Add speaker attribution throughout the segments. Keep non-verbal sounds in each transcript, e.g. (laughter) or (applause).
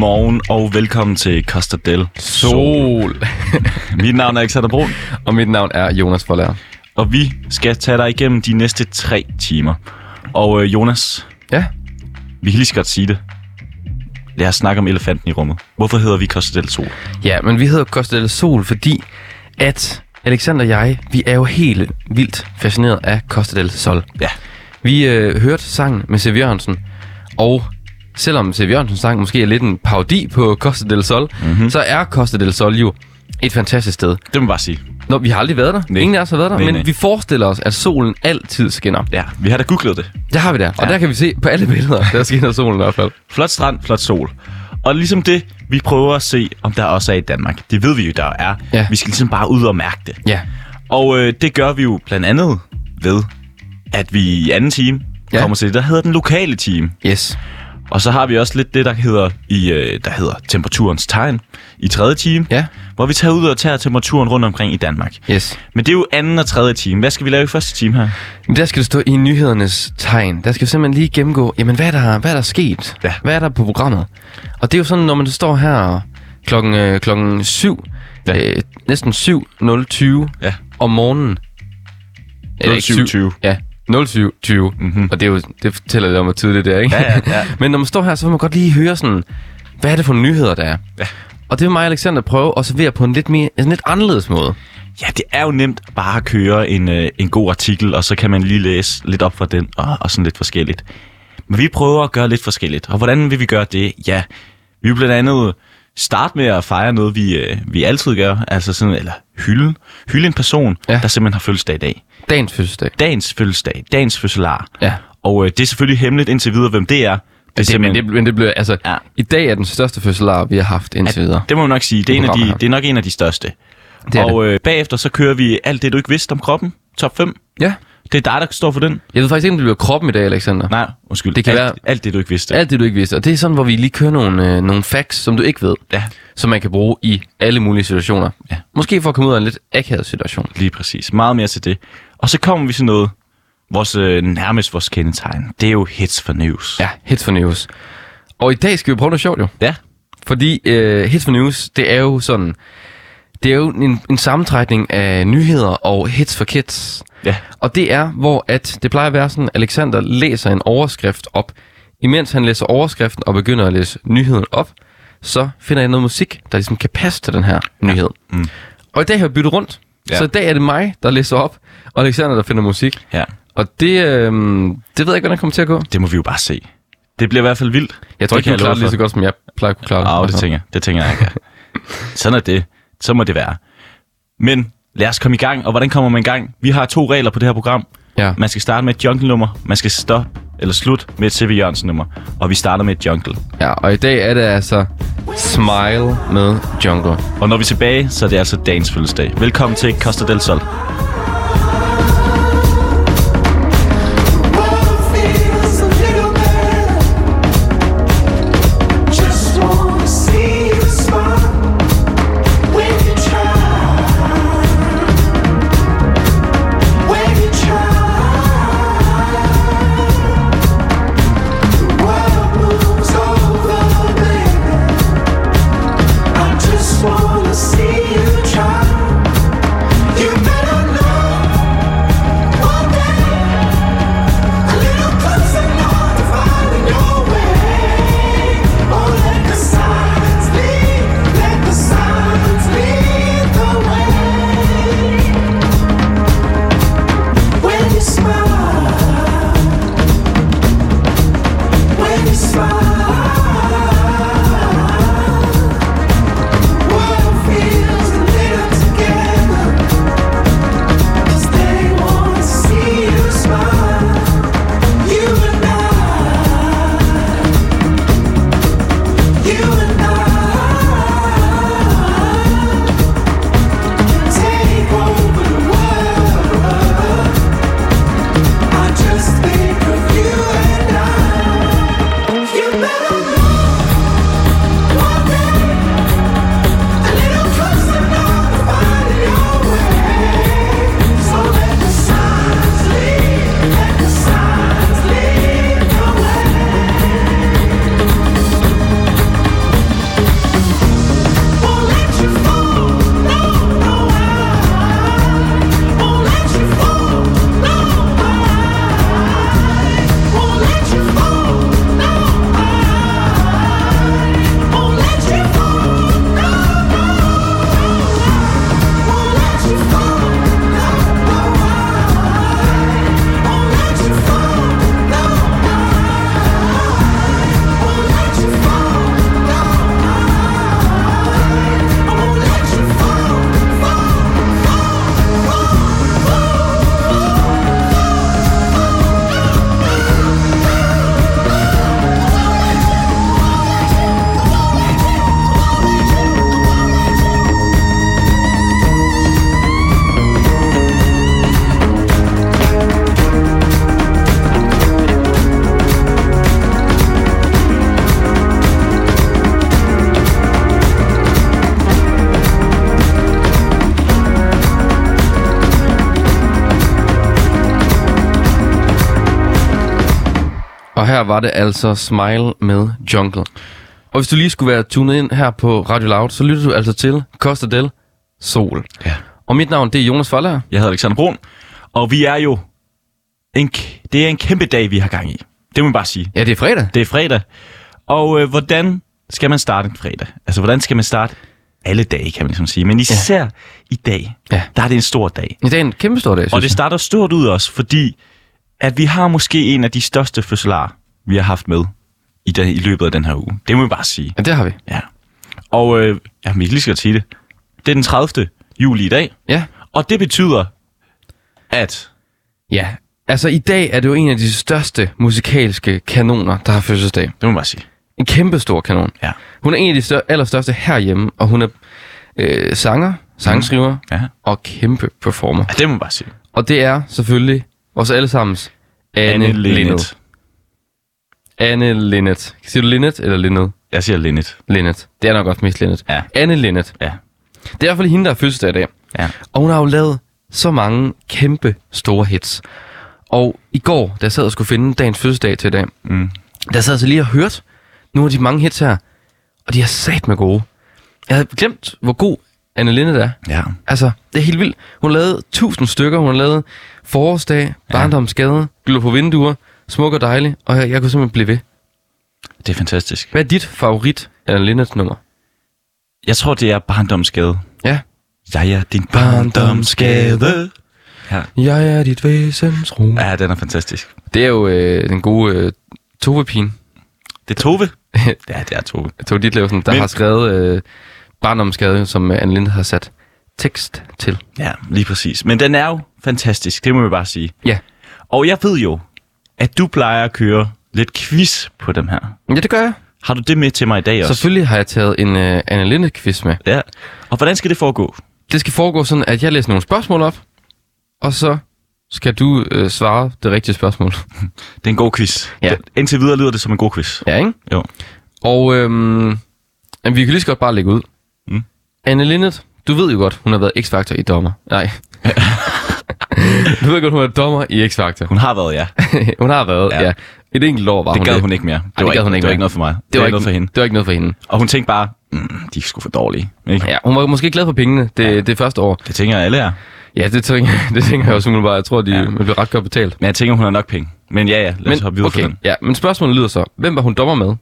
Speaker 1: God morgen og velkommen til Costa del
Speaker 2: Sol. (laughs)
Speaker 1: Mit navn er Alexander Brun,
Speaker 2: og mit navn er Jonas Forlær.
Speaker 1: og vi skal tage dig igennem de næste tre timer. Og øh, Jonas,
Speaker 2: Ja,
Speaker 1: vi kan lige så godt sige det. Lad os snakke om elefanten i rummet. Hvorfor hedder vi Costa del Sol?
Speaker 2: ja, men vi hedder Costa del Sol, fordi at Alexander og jeg, vi er jo helt vildt fascineret af Costa del Sol.
Speaker 1: Ja.
Speaker 2: Vi øh, hørte sangen med C.V. Jørgensen, og selvom C.V. Jørgensens sang måske er lidt en parodi på Costa del Sol, mm-hmm. så er Costa del Sol jo et fantastisk sted.
Speaker 1: Det må man bare sige.
Speaker 2: Nå, vi har aldrig været der.
Speaker 1: Nej.
Speaker 2: Ingen af os har været der,
Speaker 1: Nej,
Speaker 2: men
Speaker 1: nej.
Speaker 2: vi forestiller os, at solen altid skinner.
Speaker 1: Ja, vi har da googlet det.
Speaker 2: Det har vi der, og
Speaker 1: Ja.
Speaker 2: der kan vi se på alle billeder, der skinner solen i hvert fald.
Speaker 1: Flot strand, flot sol. Og ligesom det, vi prøver at se, om der også er i Danmark. Det ved vi jo, der er.
Speaker 2: Ja.
Speaker 1: Vi skal ligesom bare ud og mærke det.
Speaker 2: Ja,
Speaker 1: Og øh, det gør vi jo blandt andet ved, at vi i anden time
Speaker 2: Ja.
Speaker 1: kommer til det, der hedder den lokale time.
Speaker 2: yes.
Speaker 1: Og så har vi også lidt det, der hedder, i, øh, der hedder temperaturens tegn i tredje time,
Speaker 2: Ja,
Speaker 1: hvor vi tager ud og tager temperaturen rundt omkring i Danmark.
Speaker 2: yes.
Speaker 1: Men det er jo anden og tredje time. Hvad skal vi lave i første time her?
Speaker 2: Der skal det stå i nyhedernes tegn. Der skal vi simpelthen lige gennemgå, jamen hvad er der, hvad er der sket?
Speaker 1: Ja.
Speaker 2: Hvad er der på programmet? Og det er jo sådan, når man står her klokken, øh, klokken 7,
Speaker 1: Ja.
Speaker 2: øh, næsten 7.020
Speaker 1: Ja.
Speaker 2: om morgenen. Eller ikke syv.
Speaker 1: 07.20.
Speaker 2: Ja, 07.20.
Speaker 1: Mhm.
Speaker 2: Og det, er jo, det fortæller lidt om, hvor tidligt det er, ikke?
Speaker 1: Ja, ja, ja. (laughs)
Speaker 2: Men når man står her, så vil man godt lige høre sådan, hvad er det for nyheder, der er?
Speaker 1: Ja.
Speaker 2: Og det vil mig og Alexander prøve at servere på en lidt, mere, en lidt anderledes måde.
Speaker 1: Ja, det er jo nemt bare at køre en, øh, en god artikel, og så kan man lige læse lidt op fra den, og, og sådan lidt forskelligt. Men vi prøver at gøre lidt forskelligt. Og hvordan vil vi gøre det? Ja, vi vil blandt andet starte med at fejre noget, vi, øh, vi altid gør. Altså sådan, eller hylde, hylde en person, ja. Der simpelthen har fødselsdag i dag.
Speaker 2: Dagens fødselsdag.
Speaker 1: Dagens fødselsdag, dagens fødselar.
Speaker 2: Ja.
Speaker 1: Og øh, det er selvfølgelig hemmeligt indtil videre, hvem det er. Det,
Speaker 2: Det, men, det, men det bliver, altså,
Speaker 1: Ja.
Speaker 2: i dag er den største fødselar, vi har haft indtil videre.
Speaker 1: det må man nok sige. Det er, en af de, det er nok en af de største.
Speaker 2: Det
Speaker 1: og øh, bagefter så kører vi alt det, du ikke vidste om kroppen. Top 5.
Speaker 2: Ja.
Speaker 1: Det er dig, der står for den.
Speaker 2: Jeg ved faktisk ikke, om det bliver kroppen i dag, Alexander.
Speaker 1: Nej, undskyld.
Speaker 2: Det kan
Speaker 1: alt,
Speaker 2: være-
Speaker 1: alt det, du ikke vidste.
Speaker 2: Alt det, du ikke vidste. Og det er sådan, hvor vi lige kører nogle, øh, nogle facts, som du ikke ved,
Speaker 1: Ja,
Speaker 2: som man kan bruge i alle mulige situationer.
Speaker 1: Ja.
Speaker 2: Måske for at komme ud af en lidt akavet situation.
Speaker 1: lige præcis. Meget mere til det. Og så kommer vi til noget, vores øh, nærmest vores kendetegn. Det er jo hits for news.
Speaker 2: Ja, Hits for News. Og i dag skal vi prøve noget sjovt jo.
Speaker 1: Ja.
Speaker 2: Fordi øh, Hits for News, det er jo sådan... Det er jo en, en sammentrækning af nyheder og hits for kids.
Speaker 1: Ja.
Speaker 2: Og det er, hvor at det plejer at være sådan, Alexander læser en overskrift op. Imens han læser overskriften og begynder at læse nyheden op, så finder jeg noget musik, der ligesom kan passe til den her nyhed.
Speaker 1: Mm.
Speaker 2: Og i dag har vi byttet rundt.
Speaker 1: Ja.
Speaker 2: Ja. Så i dag er det mig, der læser op, og Alexander, der finder musik.
Speaker 1: Ja,
Speaker 2: Og det, øh, det ved jeg ikke, hvordan det kommer til at gå.
Speaker 1: det må vi jo bare se. Det bliver i hvert fald vildt.
Speaker 2: Jeg tror ikke,
Speaker 1: kan
Speaker 2: du klarer det lige så godt, som jeg plejer at kunne klare det.
Speaker 1: Ja, det tænker jeg. Det tænker jeg, ikke. (laughs) Sådan er det. Så må det være. Men lad os komme i gang. Og hvordan kommer man i gang? Vi har to regler på det her program.
Speaker 2: Ja.
Speaker 1: Man skal starte med et jungle-nummer. Man skal stoppe eller slut med et C.V. Jørgensen-nummer. Og vi starter med et jungle.
Speaker 2: ja, og i dag er det altså Smile med Jungle.
Speaker 1: Og når vi er tilbage, så er det altså dagens fødselsdag. Velkommen til Costa del Sol.
Speaker 2: Var det altså Smile med Jungle. Og hvis du lige skulle være tunet ind her på Radio Loud, så lytter du altså til Costa del Sol.
Speaker 1: Ja.
Speaker 2: Og mit navn, det er Jonas Faller.
Speaker 1: Jeg hedder Alexander Brun, og vi er jo... En, det er en kæmpe dag, vi har gang i. Det må man bare sige.
Speaker 2: Ja, det er fredag.
Speaker 1: Det er fredag. Og øh, hvordan skal man starte en fredag? Altså, hvordan skal man starte alle dage, kan man ligesom sige. Men især ja. i dag,
Speaker 2: Ja.
Speaker 1: der er det en stor dag.
Speaker 2: I dag er en kæmpe stor dag,
Speaker 1: Og det starter stort ud også, fordi at vi har måske en af de største fødselarer, vi har haft med i, den, i løbet af den her uge. Det må vi bare sige.
Speaker 2: Ja, det har vi.
Speaker 1: Ja. Og øh, ja, vi kan lige godt sige det. Det er den 30. juli i dag,
Speaker 2: Ja.
Speaker 1: og det betyder, at
Speaker 2: Ja, altså i dag er det jo en af de største musikalske kanoner, der har fødselsdag.
Speaker 1: det må man bare sige.
Speaker 2: En kæmpe stor kanon.
Speaker 1: Ja.
Speaker 2: Hun er en af de stør- allerstørste herhjemme, og hun er øh, sanger, sangskriver
Speaker 1: Ja.
Speaker 2: og kæmpe performer.
Speaker 1: ja, det må man bare sige.
Speaker 2: Og det er selvfølgelig vores allesammens Anne, Anne Linnet. Anne Linnet. Siger du Linnet eller Linnet?
Speaker 1: Jeg siger Linnet.
Speaker 2: Linnet. Det er nok også mest Linnet.
Speaker 1: Ja.
Speaker 2: Anne Linnet.
Speaker 1: Ja.
Speaker 2: Det er i hvert fald hende, der har fødselsdag i dag.
Speaker 1: Ja.
Speaker 2: Og hun har jo lavet så mange kæmpe store hits. Og i går, da jeg sad og skulle finde dagens fødselsdag til i dag,
Speaker 1: Mm.
Speaker 2: der sad jeg så lige og hørt nogle af de mange hits her. Og de er sat med gode. Jeg havde glemt, hvor god Anne Linnet er.
Speaker 1: Ja.
Speaker 2: Altså, det er helt vildt. Hun lavet tusind stykker. Hun har lavet Forårsdag, Barndomsgade, Glå på vinduer, Smuk og dejlig. Og jeg, jeg kunne simpelthen blive ved.
Speaker 1: Det er fantastisk.
Speaker 2: Hvad er dit favorit Anne Linnets nummer?
Speaker 1: Jeg tror, det er barndomsskade.
Speaker 2: Ja.
Speaker 1: Jeg er din barndomsskade. Ja.
Speaker 2: Jeg er dit væsens rum.
Speaker 1: ja, den er fantastisk.
Speaker 2: Det er jo øh, den gode øh, Tove-pigen,
Speaker 1: Det er Tove. (laughs) ja, det er Tove.
Speaker 2: Tove Ditlevsen, der
Speaker 1: Men-
Speaker 2: har skrevet øh, Barndomsskade, som øh, Anne Lindet har sat tekst til.
Speaker 1: Ja, lige præcis. Men den er jo fantastisk, det må vi bare sige.
Speaker 2: Ja.
Speaker 1: Og jeg ved jo, at du plejer at køre lidt quiz på dem her.
Speaker 2: Ja, det gør jeg.
Speaker 1: Har du det med til mig i dag også?
Speaker 2: Selvfølgelig har jeg taget en øh, Anne Lindet-quiz med.
Speaker 1: Ja. Og hvordan skal det foregå?
Speaker 2: Det skal foregå sådan, at jeg læser nogle spørgsmål op, og så skal du øh, svare det rigtige spørgsmål. (laughs)
Speaker 1: Det er en god quiz.
Speaker 2: Ja.
Speaker 1: Det- Indtil videre lyder det som en god quiz.
Speaker 2: Ja, ikke?
Speaker 1: Jo.
Speaker 2: Og øhm, vi kan lige så godt bare lægge ud.
Speaker 1: Mm.
Speaker 2: Anne Linnet, du ved jo godt, hun har været X-Factor i dommer. Nej. Du ved godt, hun er dommer i X-Factor.
Speaker 1: Hun har været, ja. (laughs)
Speaker 2: hun har været, ja.
Speaker 1: Ja.
Speaker 2: Et enkelt år var
Speaker 1: Det
Speaker 2: hun
Speaker 1: gad
Speaker 2: det.
Speaker 1: hun ikke mere. Det,
Speaker 2: det
Speaker 1: var,
Speaker 2: gad
Speaker 1: ikke,
Speaker 2: hun ikke
Speaker 1: det var ikke noget for mig. Det,
Speaker 2: Det var,
Speaker 1: ikke noget for hende.
Speaker 2: Det var ikke noget for hende.
Speaker 1: Og hun tænkte bare, mm, de er sgu for dårlige. Ikke?
Speaker 2: Ja, hun var måske glad for pengene det, ja. det første år.
Speaker 1: Det tænker jeg, alle er.
Speaker 2: Ja, det tænker, (laughs) det tænker jeg også umiddelbart. Jeg tror, de
Speaker 1: Ja.
Speaker 2: bliver ret godt betalt.
Speaker 1: Men jeg tænker, hun har nok penge. Men ja, ja, lad os hoppe videre
Speaker 2: okay,
Speaker 1: for den.
Speaker 2: ja, men spørgsmålet lyder så. Hvem var hun dommer med?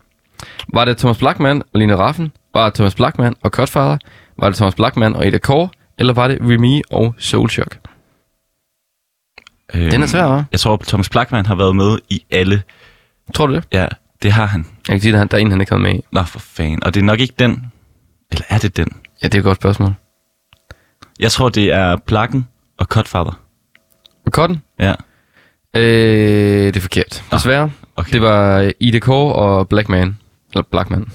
Speaker 2: Var det Thomas Blackman og Line Raffen? Var det Thomas Blackman og Cutfather? Var det Thomas Blackman og Ida Kåre? Eller var det Remy og Soulshock?
Speaker 1: Øhm,
Speaker 2: Den er svær, hva'?
Speaker 1: Jeg tror, Thomas Blackman har været med i alle.
Speaker 2: Tror du det?
Speaker 1: Ja, det har han.
Speaker 2: Jeg kan sige, at der er en, han ikke har med i.
Speaker 1: Nå, for fanden. Og det er nok ikke den. Eller er det den?
Speaker 2: Ja, det er et godt spørgsmål.
Speaker 1: Jeg tror, det er Plakken og Cutfather.
Speaker 2: Og Cotton?
Speaker 1: Ja.
Speaker 2: Øh, det er forkert. Desværre.
Speaker 1: Okay.
Speaker 2: Det var Kåre og Blackman. Eller Blackman.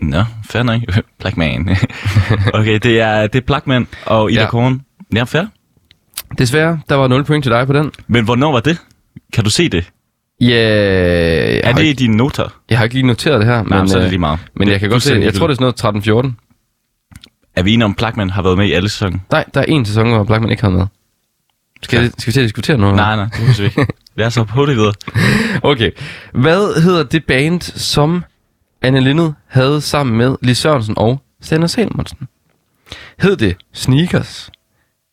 Speaker 1: Nå, fair nok. (laughs) Blackman. (laughs) okay, det er, det er Blackman og Ida
Speaker 2: ja.
Speaker 1: Korn. Ja, fair.
Speaker 2: Desværre, der var 0 point til dig på den.
Speaker 1: Men hvornår var det? Kan du se det?
Speaker 2: Ja, jeg,
Speaker 1: Er
Speaker 2: har
Speaker 1: det i dine noter?
Speaker 2: jeg har ikke lige noteret det her.
Speaker 1: Nej, men, så er det
Speaker 2: øh,
Speaker 1: lige meget.
Speaker 2: Men jeg kan godt se, jeg tror det er sådan noget 13-14.
Speaker 1: Er vi enige om, Blackman har været med i alle sæsoner?
Speaker 2: Nej, der er en sæson, hvor Blackman ikke havde med. Skal,
Speaker 1: Ja.
Speaker 2: skal vi til at diskutere noget?
Speaker 1: Nej, nej, det vi ikke. (laughs) Lad os hoppe hurtigt videre.
Speaker 2: Okay. Hvad hedder det band, som Anne Lindet havde sammen med Lis Sørensen og Sander Salmonsen? Hed det Sneakers?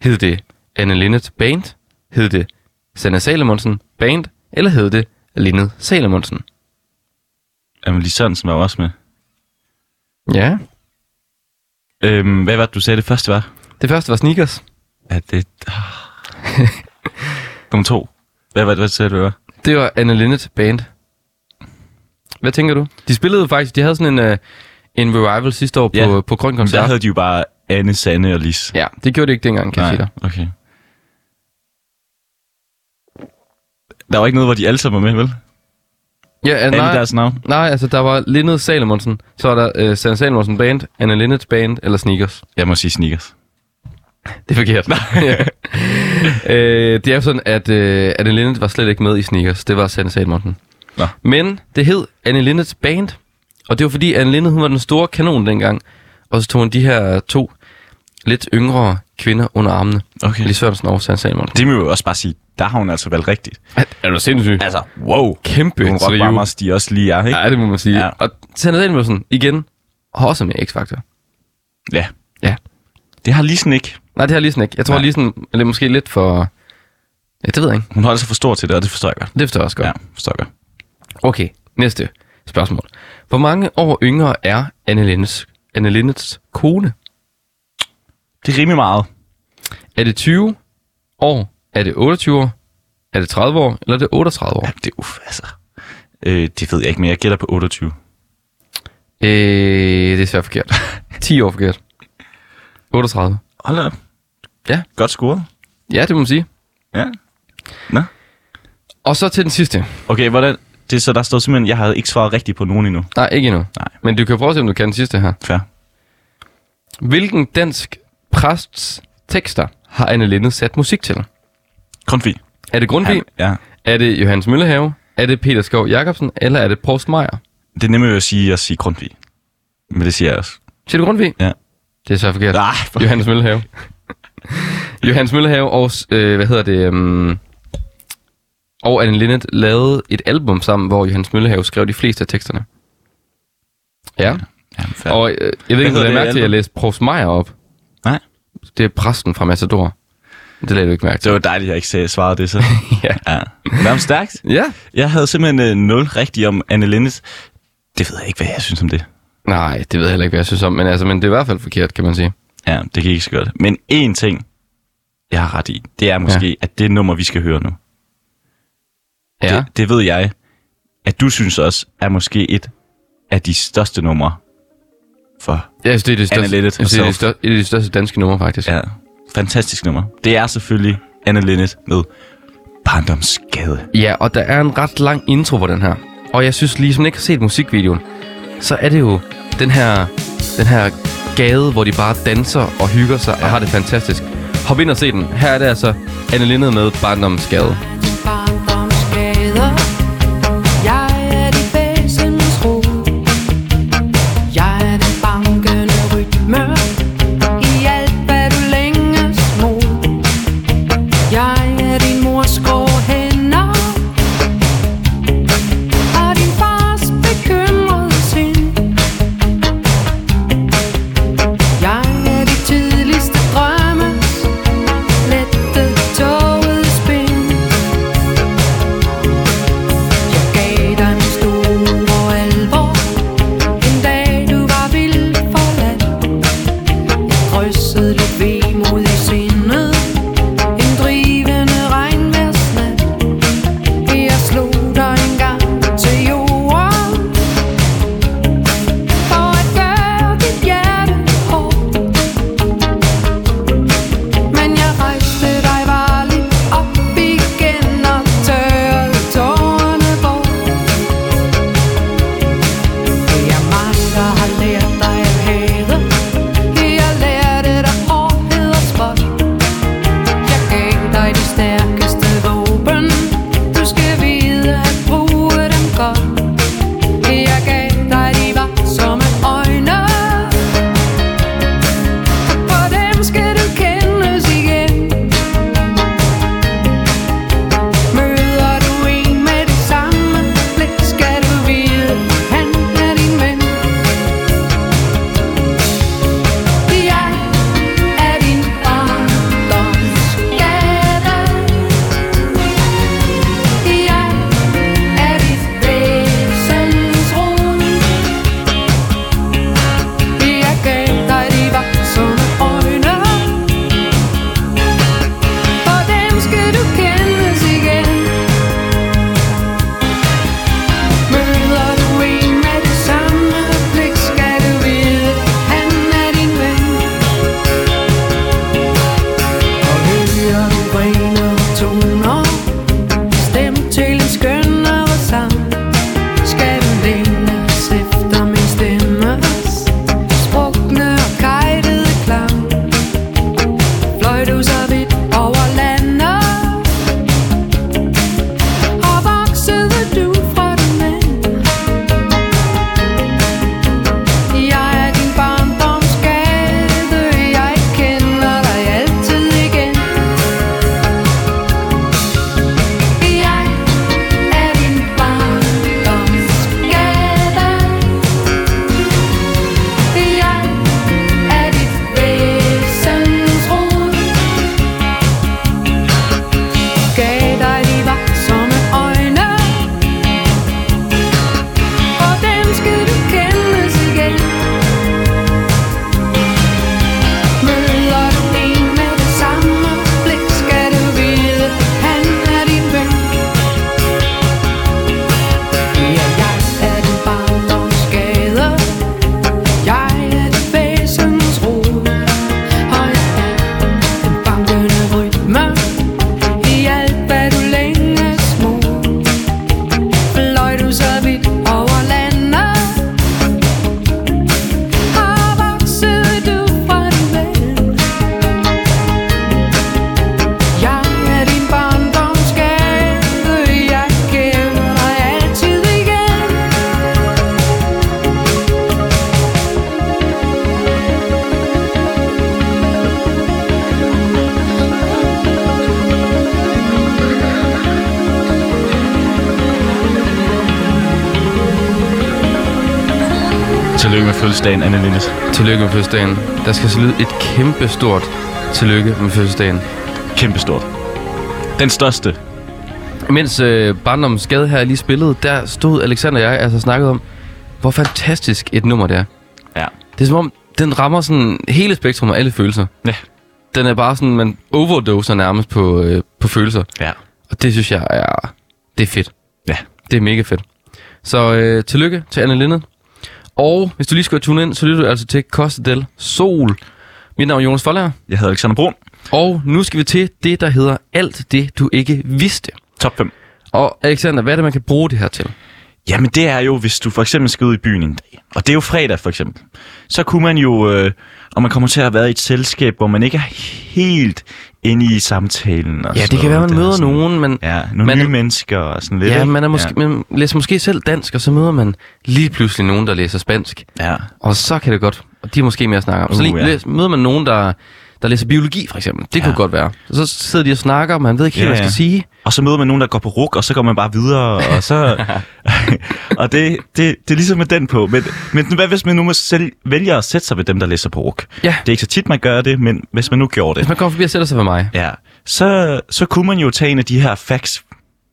Speaker 2: Hed det Anne Lindet Band? Hed det Sander Salomonsen Band? Eller hed det Lindet Salomonsen?
Speaker 1: Jamen, Lis Sørensen var jo også med.
Speaker 2: Ja.
Speaker 1: Øhm, hvad var det, du sagde, det første var?
Speaker 2: Det første var Sneakers.
Speaker 1: Ja, det... Ah. Nummer to. Hvad var det, hvad sagde du, det var?
Speaker 2: Det var Anne Linnet Band. Hvad tænker du? De spillede faktisk, de havde sådan en, uh, en revival sidste år på,
Speaker 1: Ja.
Speaker 2: på Grøn
Speaker 1: Der
Speaker 2: Koncert.
Speaker 1: havde de jo bare Anne, Sanne og Lis.
Speaker 2: Ja, det gjorde det ikke dengang, kan jeg sige dig.
Speaker 1: okay. Der var ikke noget, hvor de alle sammen var med, vel?
Speaker 2: Ja,
Speaker 1: Alle
Speaker 2: nej,
Speaker 1: deres navn?
Speaker 2: nej, altså der var Lindet Salomonsen, så var der uh, Sander Salomonsen Band, Anne Linnet Band eller Sneakers.
Speaker 1: Jeg må sige sneakers.
Speaker 2: Det er forkert. (laughs) ja. øh, det er jo sådan, at øh, Anne Linnet var slet ikke med i Sneakers. Det var Sander Salomonsen.
Speaker 1: Nå.
Speaker 2: Men det hed Anne Linnets Band, og det var fordi Anne Linnet, hun var den store kanon dengang. Og så tog hun de her to lidt yngre kvinder under armene.
Speaker 1: Okay.
Speaker 2: Lis Sørensen og Sanne Salmonsen.
Speaker 1: Det må jo også bare sige, der har hun altså valgt rigtigt.
Speaker 2: Er, er du sindssyg?
Speaker 1: Altså, wow.
Speaker 2: Kæmpe
Speaker 1: Nogle
Speaker 2: trio.
Speaker 1: rockvarmers, de også lige er, ikke?
Speaker 2: Ja, det må man sige.
Speaker 1: Ja.
Speaker 2: Ja. Og Sanne Salmonsen, igen, har også med X-Factor.
Speaker 1: Ja.
Speaker 2: Ja.
Speaker 1: Det har Lisen ikke.
Speaker 2: Nej, det har Lisen ikke. Jeg tror,
Speaker 1: Nej.
Speaker 2: Lisen er måske lidt for... Ja, det ved jeg ikke.
Speaker 1: Hun holder sig for stor til det, og det forstår jeg godt.
Speaker 2: Det forstår jeg også godt.
Speaker 1: Ja, forstår jeg godt.
Speaker 2: Okay, næste spørgsmål. Hvor mange år yngre er Anne Lindes, Anne Lindets kone?
Speaker 1: Det er rimelig meget.
Speaker 2: Er det 20 år? Er det 28 år? Er det 30 år? Eller er det 38 år?
Speaker 1: Ja, det er uff, altså. Øh, det ved jeg ikke, men jeg gætter på 28.
Speaker 2: Øh, det er svært forkert. (laughs) 10 år forkert. 38.
Speaker 1: Hold da op.
Speaker 2: Ja.
Speaker 1: Godt scoret.
Speaker 2: Ja, det må man sige.
Speaker 1: Ja. Nå.
Speaker 2: Og så til den sidste.
Speaker 1: Okay, hvordan... Det er så, der står simpelthen, jeg havde ikke svaret rigtigt på nogen endnu.
Speaker 2: Nej, ikke endnu.
Speaker 1: Nej.
Speaker 2: Men du kan prøve at se, om du kan den sidste her.
Speaker 1: Fair.
Speaker 2: Hvilken dansk præsts tekster har Anne Linde sat musik til?
Speaker 1: Grundtvig.
Speaker 2: Er det Grundtvig?
Speaker 1: Ja.
Speaker 2: Er det Johannes Møllehave? Er det Peter Skov Jacobsen? Eller er det Prost Meier?
Speaker 1: Det er nemmere at sige at sige Grundtvig. Men det siger jeg også.
Speaker 2: Siger du Grundtvig?
Speaker 1: Ja.
Speaker 2: Det er så forkert.
Speaker 1: Nej, for...
Speaker 2: Johannes Møllehave. (laughs) Johannes Møllehave og, øh, hvad hedder det, um, og Anne Linnet lavede et album sammen, hvor Johannes Møllehave skrev de fleste af teksterne. Ja,
Speaker 1: Ja, fair.
Speaker 2: og øh, jeg ved ikke, om du mærke til, at jeg læste Prost Meier op.
Speaker 1: Nej.
Speaker 2: Det er præsten fra Matador. Det lagde du ikke mærke
Speaker 1: Det
Speaker 2: til.
Speaker 1: var dejligt, at jeg ikke sagde- svarede det så. (laughs)
Speaker 2: Ja.
Speaker 1: ja. Om stærkt?
Speaker 2: Ja.
Speaker 1: Jeg havde simpelthen øh, 0 rigtigt om Anne Lindes. Det ved jeg ikke, hvad jeg synes om det.
Speaker 2: Nej, det ved jeg heller ikke, hvad jeg synes om, men, altså, men det er i hvert fald forkert, kan man sige.
Speaker 1: Ja, det gik ikke så godt. Men én ting, jeg har ret i, det er måske, ja. at det nummer, vi skal høre nu,
Speaker 2: Ja.
Speaker 1: det, det ved jeg, at du synes også er måske et af de største numre for.
Speaker 2: Jeg synes, det er det største,
Speaker 1: Linnet
Speaker 2: jeg synes, det er det største, et af de største danske numre, faktisk.
Speaker 1: Ja, fantastisk nummer. Det er selvfølgelig Anne Linnet med Barndomsgade.
Speaker 2: Ja, og der er en ret lang intro på den her. Og jeg synes, lige som ikke har set musikvideoen, så er det jo den her, den her gade, hvor de bare danser og hygger sig ja. og har det fantastisk. Hop ind og se den. Her er det altså Anne Lindet med Barndommens Gade.
Speaker 1: Fødselsdagen, Anne Lindes.
Speaker 2: Tillykke med fødselsdagen. Der skal så lyde et kæmpe stort tillykke med fødselsdagen.
Speaker 1: Kæmpestort. Den største.
Speaker 2: Mens øh, barndommens skade her lige spillede, der stod Alexander og jeg altså snakket om, hvor fantastisk et nummer det er.
Speaker 1: Ja.
Speaker 2: Det er som om, den rammer sådan hele spektrum af alle følelser.
Speaker 1: Ja.
Speaker 2: Den er bare sådan, man overdoser nærmest på, øh, på følelser.
Speaker 1: Ja.
Speaker 2: Og det synes jeg er, det er fedt.
Speaker 1: Ja.
Speaker 2: Det er mega fedt. Så øh, tillykke til Anne Linde. Og hvis du lige skal tune ind, så lytter du altså til Costa del Sol. Mit navn er Jonas Forlager.
Speaker 1: Jeg hedder Alexander Brun.
Speaker 2: Og nu skal vi til det, der hedder alt det, du ikke vidste.
Speaker 1: Top 5.
Speaker 2: Og Alexander, hvad er det, man kan bruge det her til?
Speaker 1: Jamen det er jo, hvis du for eksempel skal ud i byen en dag, og det er jo fredag for eksempel, så kunne man jo, øh, og man kommer til at være i et selskab, hvor man ikke er helt inde i samtalen. Og
Speaker 2: Ja, det kan være, man møder
Speaker 1: er sådan,
Speaker 2: nogen, men
Speaker 1: Ja, nogle
Speaker 2: man
Speaker 1: nye
Speaker 2: er-
Speaker 1: mennesker og sådan lidt.
Speaker 2: ja, man, er måske,
Speaker 1: Ja.
Speaker 2: man læser måske selv dansk, og så møder man lige pludselig nogen, der læser spansk.
Speaker 1: ja.
Speaker 2: Og så kan det godt, og de er måske mere at snakke om. Så
Speaker 1: Uh,
Speaker 2: lige,
Speaker 1: ja.
Speaker 2: læs, møder man nogen, der, der læser biologi, for eksempel. Det kunne
Speaker 1: Ja.
Speaker 2: godt være. Så sidder de og snakker, og man ved ikke helt,
Speaker 1: Ja,
Speaker 2: hvad man skal sige.
Speaker 1: Og så møder man nogen, der går på ruk, og så går man bare videre, og så... (laughs) og det, det, det er ligesom med den på. Men, men hvad hvis man nu må selv, vælger at sætte sig ved dem, der læser på ruk?
Speaker 2: Ja.
Speaker 1: Det er ikke så tit, man gør det, men hvis man nu gjorde det,
Speaker 2: Hvis man kommer forbi og sætter sig ved mig.
Speaker 1: ja, så, så kunne man jo tage en af de her facts,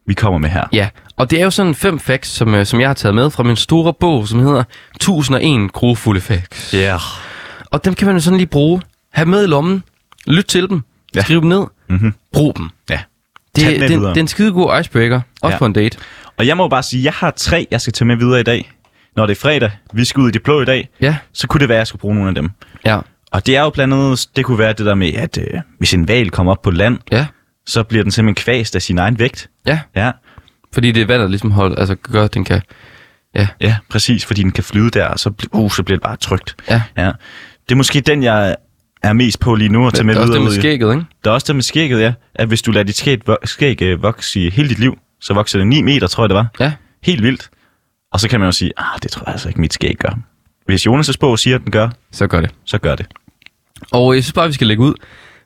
Speaker 1: vi kommer med her.
Speaker 2: Ja, og det er jo sådan fem facts, som, øh, som jeg har taget med fra min store bog, som hedder 1001 grofulde facts.
Speaker 1: Ja. Yeah.
Speaker 2: Og dem kan man jo sådan lige bruge. Ha' med i lommen. Lyt til dem.
Speaker 1: Ja.
Speaker 2: Skriv dem ned.
Speaker 1: Mm-hmm.
Speaker 2: Brug dem.
Speaker 1: Ja.
Speaker 2: Det, det,
Speaker 1: den
Speaker 2: det, er en icebreaker. Også
Speaker 1: Ja.
Speaker 2: på en date.
Speaker 1: Og jeg må bare sige, jeg har tre, jeg skal tage med videre i dag. Når det er fredag, vi skal ud i det blå i dag,
Speaker 2: Ja.
Speaker 1: så kunne det være, at jeg skulle bruge nogle af dem.
Speaker 2: Ja.
Speaker 1: Og det er jo blandt andet, det kunne være det der med, at øh, hvis en val kommer op på land,
Speaker 2: Ja.
Speaker 1: så bliver den simpelthen kvæst af sin egen vægt.
Speaker 2: Ja.
Speaker 1: Ja,
Speaker 2: Fordi det er vand, der ligesom hold, altså gør, at den kan...
Speaker 1: ja præcis, fordi den kan flyde der, og så, uh, så bliver det bare trygt.
Speaker 2: Ja.
Speaker 1: ja. Det er måske den, jeg er mest på lige nu at tage med
Speaker 2: det er også
Speaker 1: videre
Speaker 2: det med skægget, ikke?
Speaker 1: Der er også det med skægget, ja. At hvis du lader dit skæg, skæg øh, vokse i hele dit liv, så vokser det 9 meter, tror jeg det var.
Speaker 2: Ja.
Speaker 1: Helt vildt. Og så kan man jo sige, ah, det tror jeg altså ikke, mit skæg gør. Hvis Jonas' bog siger, at den gør,
Speaker 2: Så gør det.
Speaker 1: så gør det.
Speaker 2: Og jeg synes bare, vi skal lægge ud.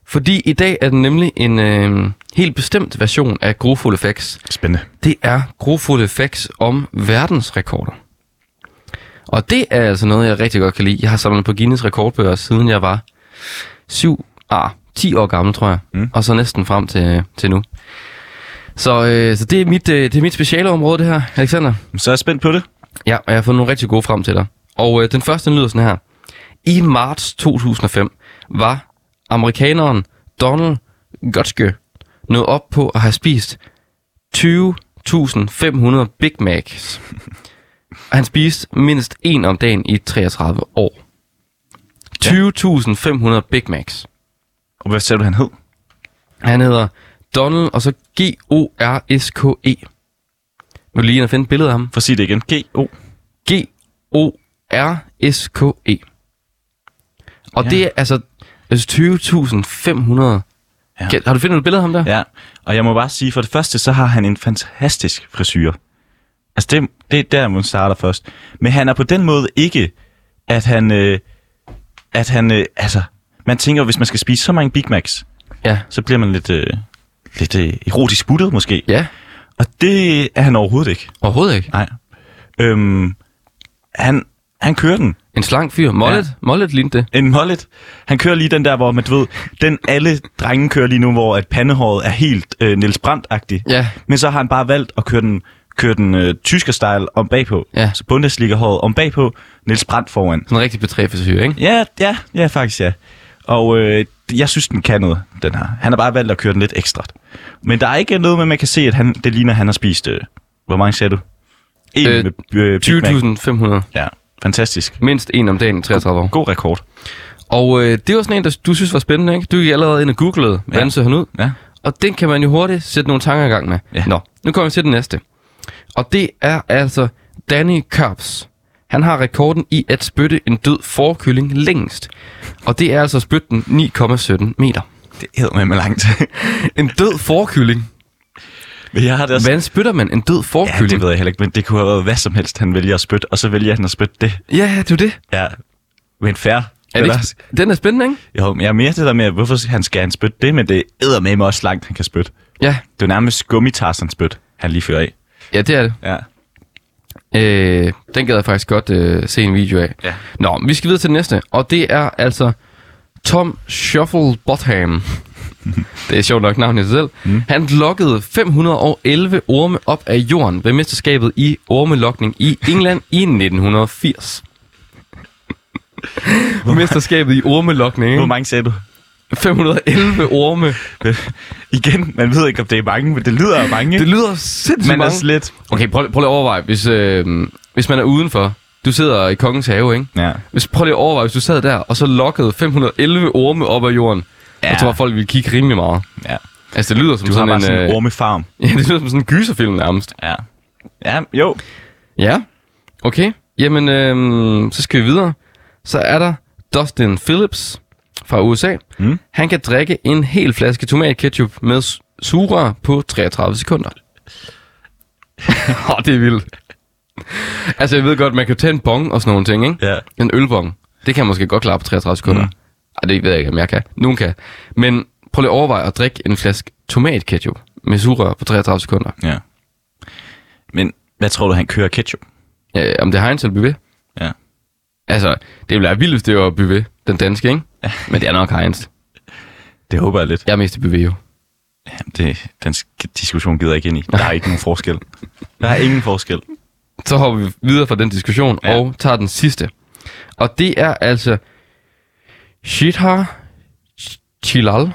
Speaker 2: Fordi i dag er den nemlig en øh, helt bestemt version af grofulde facts.
Speaker 1: Spændende.
Speaker 2: Det er grofulde facts om verdensrekorder. Og det er altså noget, jeg rigtig godt kan lide. Jeg har samlet på Guinness rekordbøger, siden jeg var 7, ah, 10 år gammel, tror jeg.
Speaker 1: Mm.
Speaker 2: Og så næsten frem til, til nu. Så, øh, så det, er mit, øh, det er mit specialeområde, det her, Alexander.
Speaker 1: Så er jeg spændt på det.
Speaker 2: Ja, og jeg har fået nogle rigtig gode frem til dig. Og øh, den første lyder sådan her. I marts 2005 var amerikaneren Donald Gotske nået op på at have spist 20.500 Big Macs. Han spiste mindst en om dagen i 33 år. 20.500 Big Macs.
Speaker 1: Og hvad sagde du, han hed?
Speaker 2: Han hedder Donald, og så G-O-R-S-K-E. Du lige og finde et billede af ham?
Speaker 1: For at sige det igen. G-O.
Speaker 2: G-O-R-S-K-E. Og
Speaker 1: Ja.
Speaker 2: det er altså, altså 20.500.
Speaker 1: Ja.
Speaker 2: Ja. Har du fundet et billede af ham der?
Speaker 1: Ja, og jeg må bare sige, for det første, så har han en fantastisk frisyr. Altså, det, det er der, man starter først. Men han er på den måde ikke, at han... Øh, at han, øh, altså, man tænker, hvis man skal spise så mange Big Macs,
Speaker 2: Ja.
Speaker 1: så bliver man lidt, øh, lidt øh, erotisk buttet måske.
Speaker 2: Ja,
Speaker 1: Og det er han overhovedet ikke.
Speaker 2: overhovedet ikke.
Speaker 1: Nej. Øhm, han, han kører den.
Speaker 2: En slank fyr. Mollet, ja. Mollet lignede det.
Speaker 1: En mullet. Han kører lige den der, hvor man, du ved, den alle drenge kører lige nu, hvor at pandehåret er helt øh, Niels Brandt-agtig.
Speaker 2: Ja.
Speaker 1: Men så har han bare valgt at køre den, køre den øh, tysker-style om bagpå.
Speaker 2: Ja.
Speaker 1: Så Bundesliga-håret om bagpå, Niels Brandt foran.
Speaker 2: Sådan en rigtig betræffelsesyr, ikke?
Speaker 1: Ja, ja, ja, faktisk ja. Og øh, jeg synes, den kan noget, den her. Han har bare valgt at køre den lidt ekstra. Men der er ikke noget med, man kan se, at han, det ligner, at han har spist... Øh, hvor mange sagde du? En
Speaker 2: Øh,
Speaker 1: med øh, Big Mac.
Speaker 2: 20.500.
Speaker 1: Ja, fantastisk.
Speaker 2: Mindst en om dagen i 33 år.
Speaker 1: God rekord.
Speaker 2: Og øh, det var sådan en, der du synes var spændende, ikke? Du gik allerede ind og googlede, hvordan
Speaker 1: Ja.
Speaker 2: ser han ud?
Speaker 1: Ja.
Speaker 2: Og den kan man jo hurtigt sætte nogle tanker i gang med.
Speaker 1: Ja.
Speaker 2: Nå, nu kommer vi til den næste. Og det er altså Danny Curbs. Han har rekorden i at spytte en død forkylling længst. Og det er altså at spytte den 9,17 meter.
Speaker 1: Det hedder med mig langt. (laughs)
Speaker 2: En død forkylling.
Speaker 1: Men jeg har det også...
Speaker 2: Hvordan spytter man en død
Speaker 1: Ja,
Speaker 2: forkylling?
Speaker 1: det ved jeg heller ikke, men det kunne have været hvad som helst, han vælger at spytte, og så vælger han at spytte det.
Speaker 2: Ja, det er det.
Speaker 1: Ja, men fair.
Speaker 2: Er det ikke, den er spændende, ikke?
Speaker 1: Jo, men jeg er mere det der med, hvorfor han skal han spytte det, men det æder med mig også langt, han kan spytte.
Speaker 2: Ja,
Speaker 1: Det er nærmest gummitarsen spyt, han lige fører af.
Speaker 2: Ja det er det.
Speaker 1: Ja.
Speaker 2: Øh, den gad jeg faktisk godt øh, se en video af.
Speaker 1: Ja.
Speaker 2: Nå, vi skal videre til den næste, og det er altså Tom Shuffle Botham. (laughs) det er sjovt nok navn i sig selv. Mm. Han lokkede 511 orme op af jorden ved mesterskabet i ormelokning i England i 1980. mesterskabet i ormelokning,
Speaker 1: Hvor mange sagde du?
Speaker 2: 511 orme. (laughs)
Speaker 1: Igen, man ved ikke, om det er mange, men det lyder af mange.
Speaker 2: Det lyder sindssygt
Speaker 1: man er
Speaker 2: mange.
Speaker 1: slet.
Speaker 2: Okay, prøv, prøv lige at overveje, hvis, øh, hvis man er udenfor. Du sidder i kongens have, ikke?
Speaker 1: Ja.
Speaker 2: Hvis, prøv lige at overveje, hvis du sad der, og så lokkede 511 orme op af jorden. Ja. Jeg tror, folk ville kigge rimelig meget.
Speaker 1: ja.
Speaker 2: Altså, det lyder som
Speaker 1: Du
Speaker 2: sådan en...
Speaker 1: sådan en
Speaker 2: øh,
Speaker 1: ormefarm. (laughs)
Speaker 2: Ja, det lyder som sådan en gyserfilm nærmest.
Speaker 1: Ja. Ja, jo.
Speaker 2: Ja, okay. Jamen, øh, så skal vi videre. Så er der Dustin Phillips fra USA.
Speaker 1: Mm.
Speaker 2: Han kan drikke en hel flaske tomatketchup med sugerør på 33 sekunder. (laughs) Åh, oh, det er vildt. Altså, jeg ved godt, man kan tage en bong og sådan nogle ting, ikke?
Speaker 1: Ja.
Speaker 2: En ølbong. Det kan man måske godt klare på 33 sekunder. Mm. Ej, det ved jeg ikke, om jeg kan. Nogen kan. Men prøv lige at overveje at drikke en flaske tomatketchup med sugerør på 33 sekunder.
Speaker 1: Ja. Men hvad tror du, han kører ketchup?
Speaker 2: Ja, om det er Heinz eller Bouvet?
Speaker 1: Ja.
Speaker 2: Altså, det ville være vildt, hvis det var Bouvet, den danske, ikke? Men det er nok Heinz.
Speaker 1: Det håber jeg lidt.
Speaker 2: Jeg er mest i.
Speaker 1: Ja, det, den sk- diskussion gider jeg ikke ind i. Der er ikke nogen forskel. Der er ingen forskel.
Speaker 2: Så hopper vi videre fra den diskussion ja. Og tager den sidste. Og det er altså Shithar Chilal,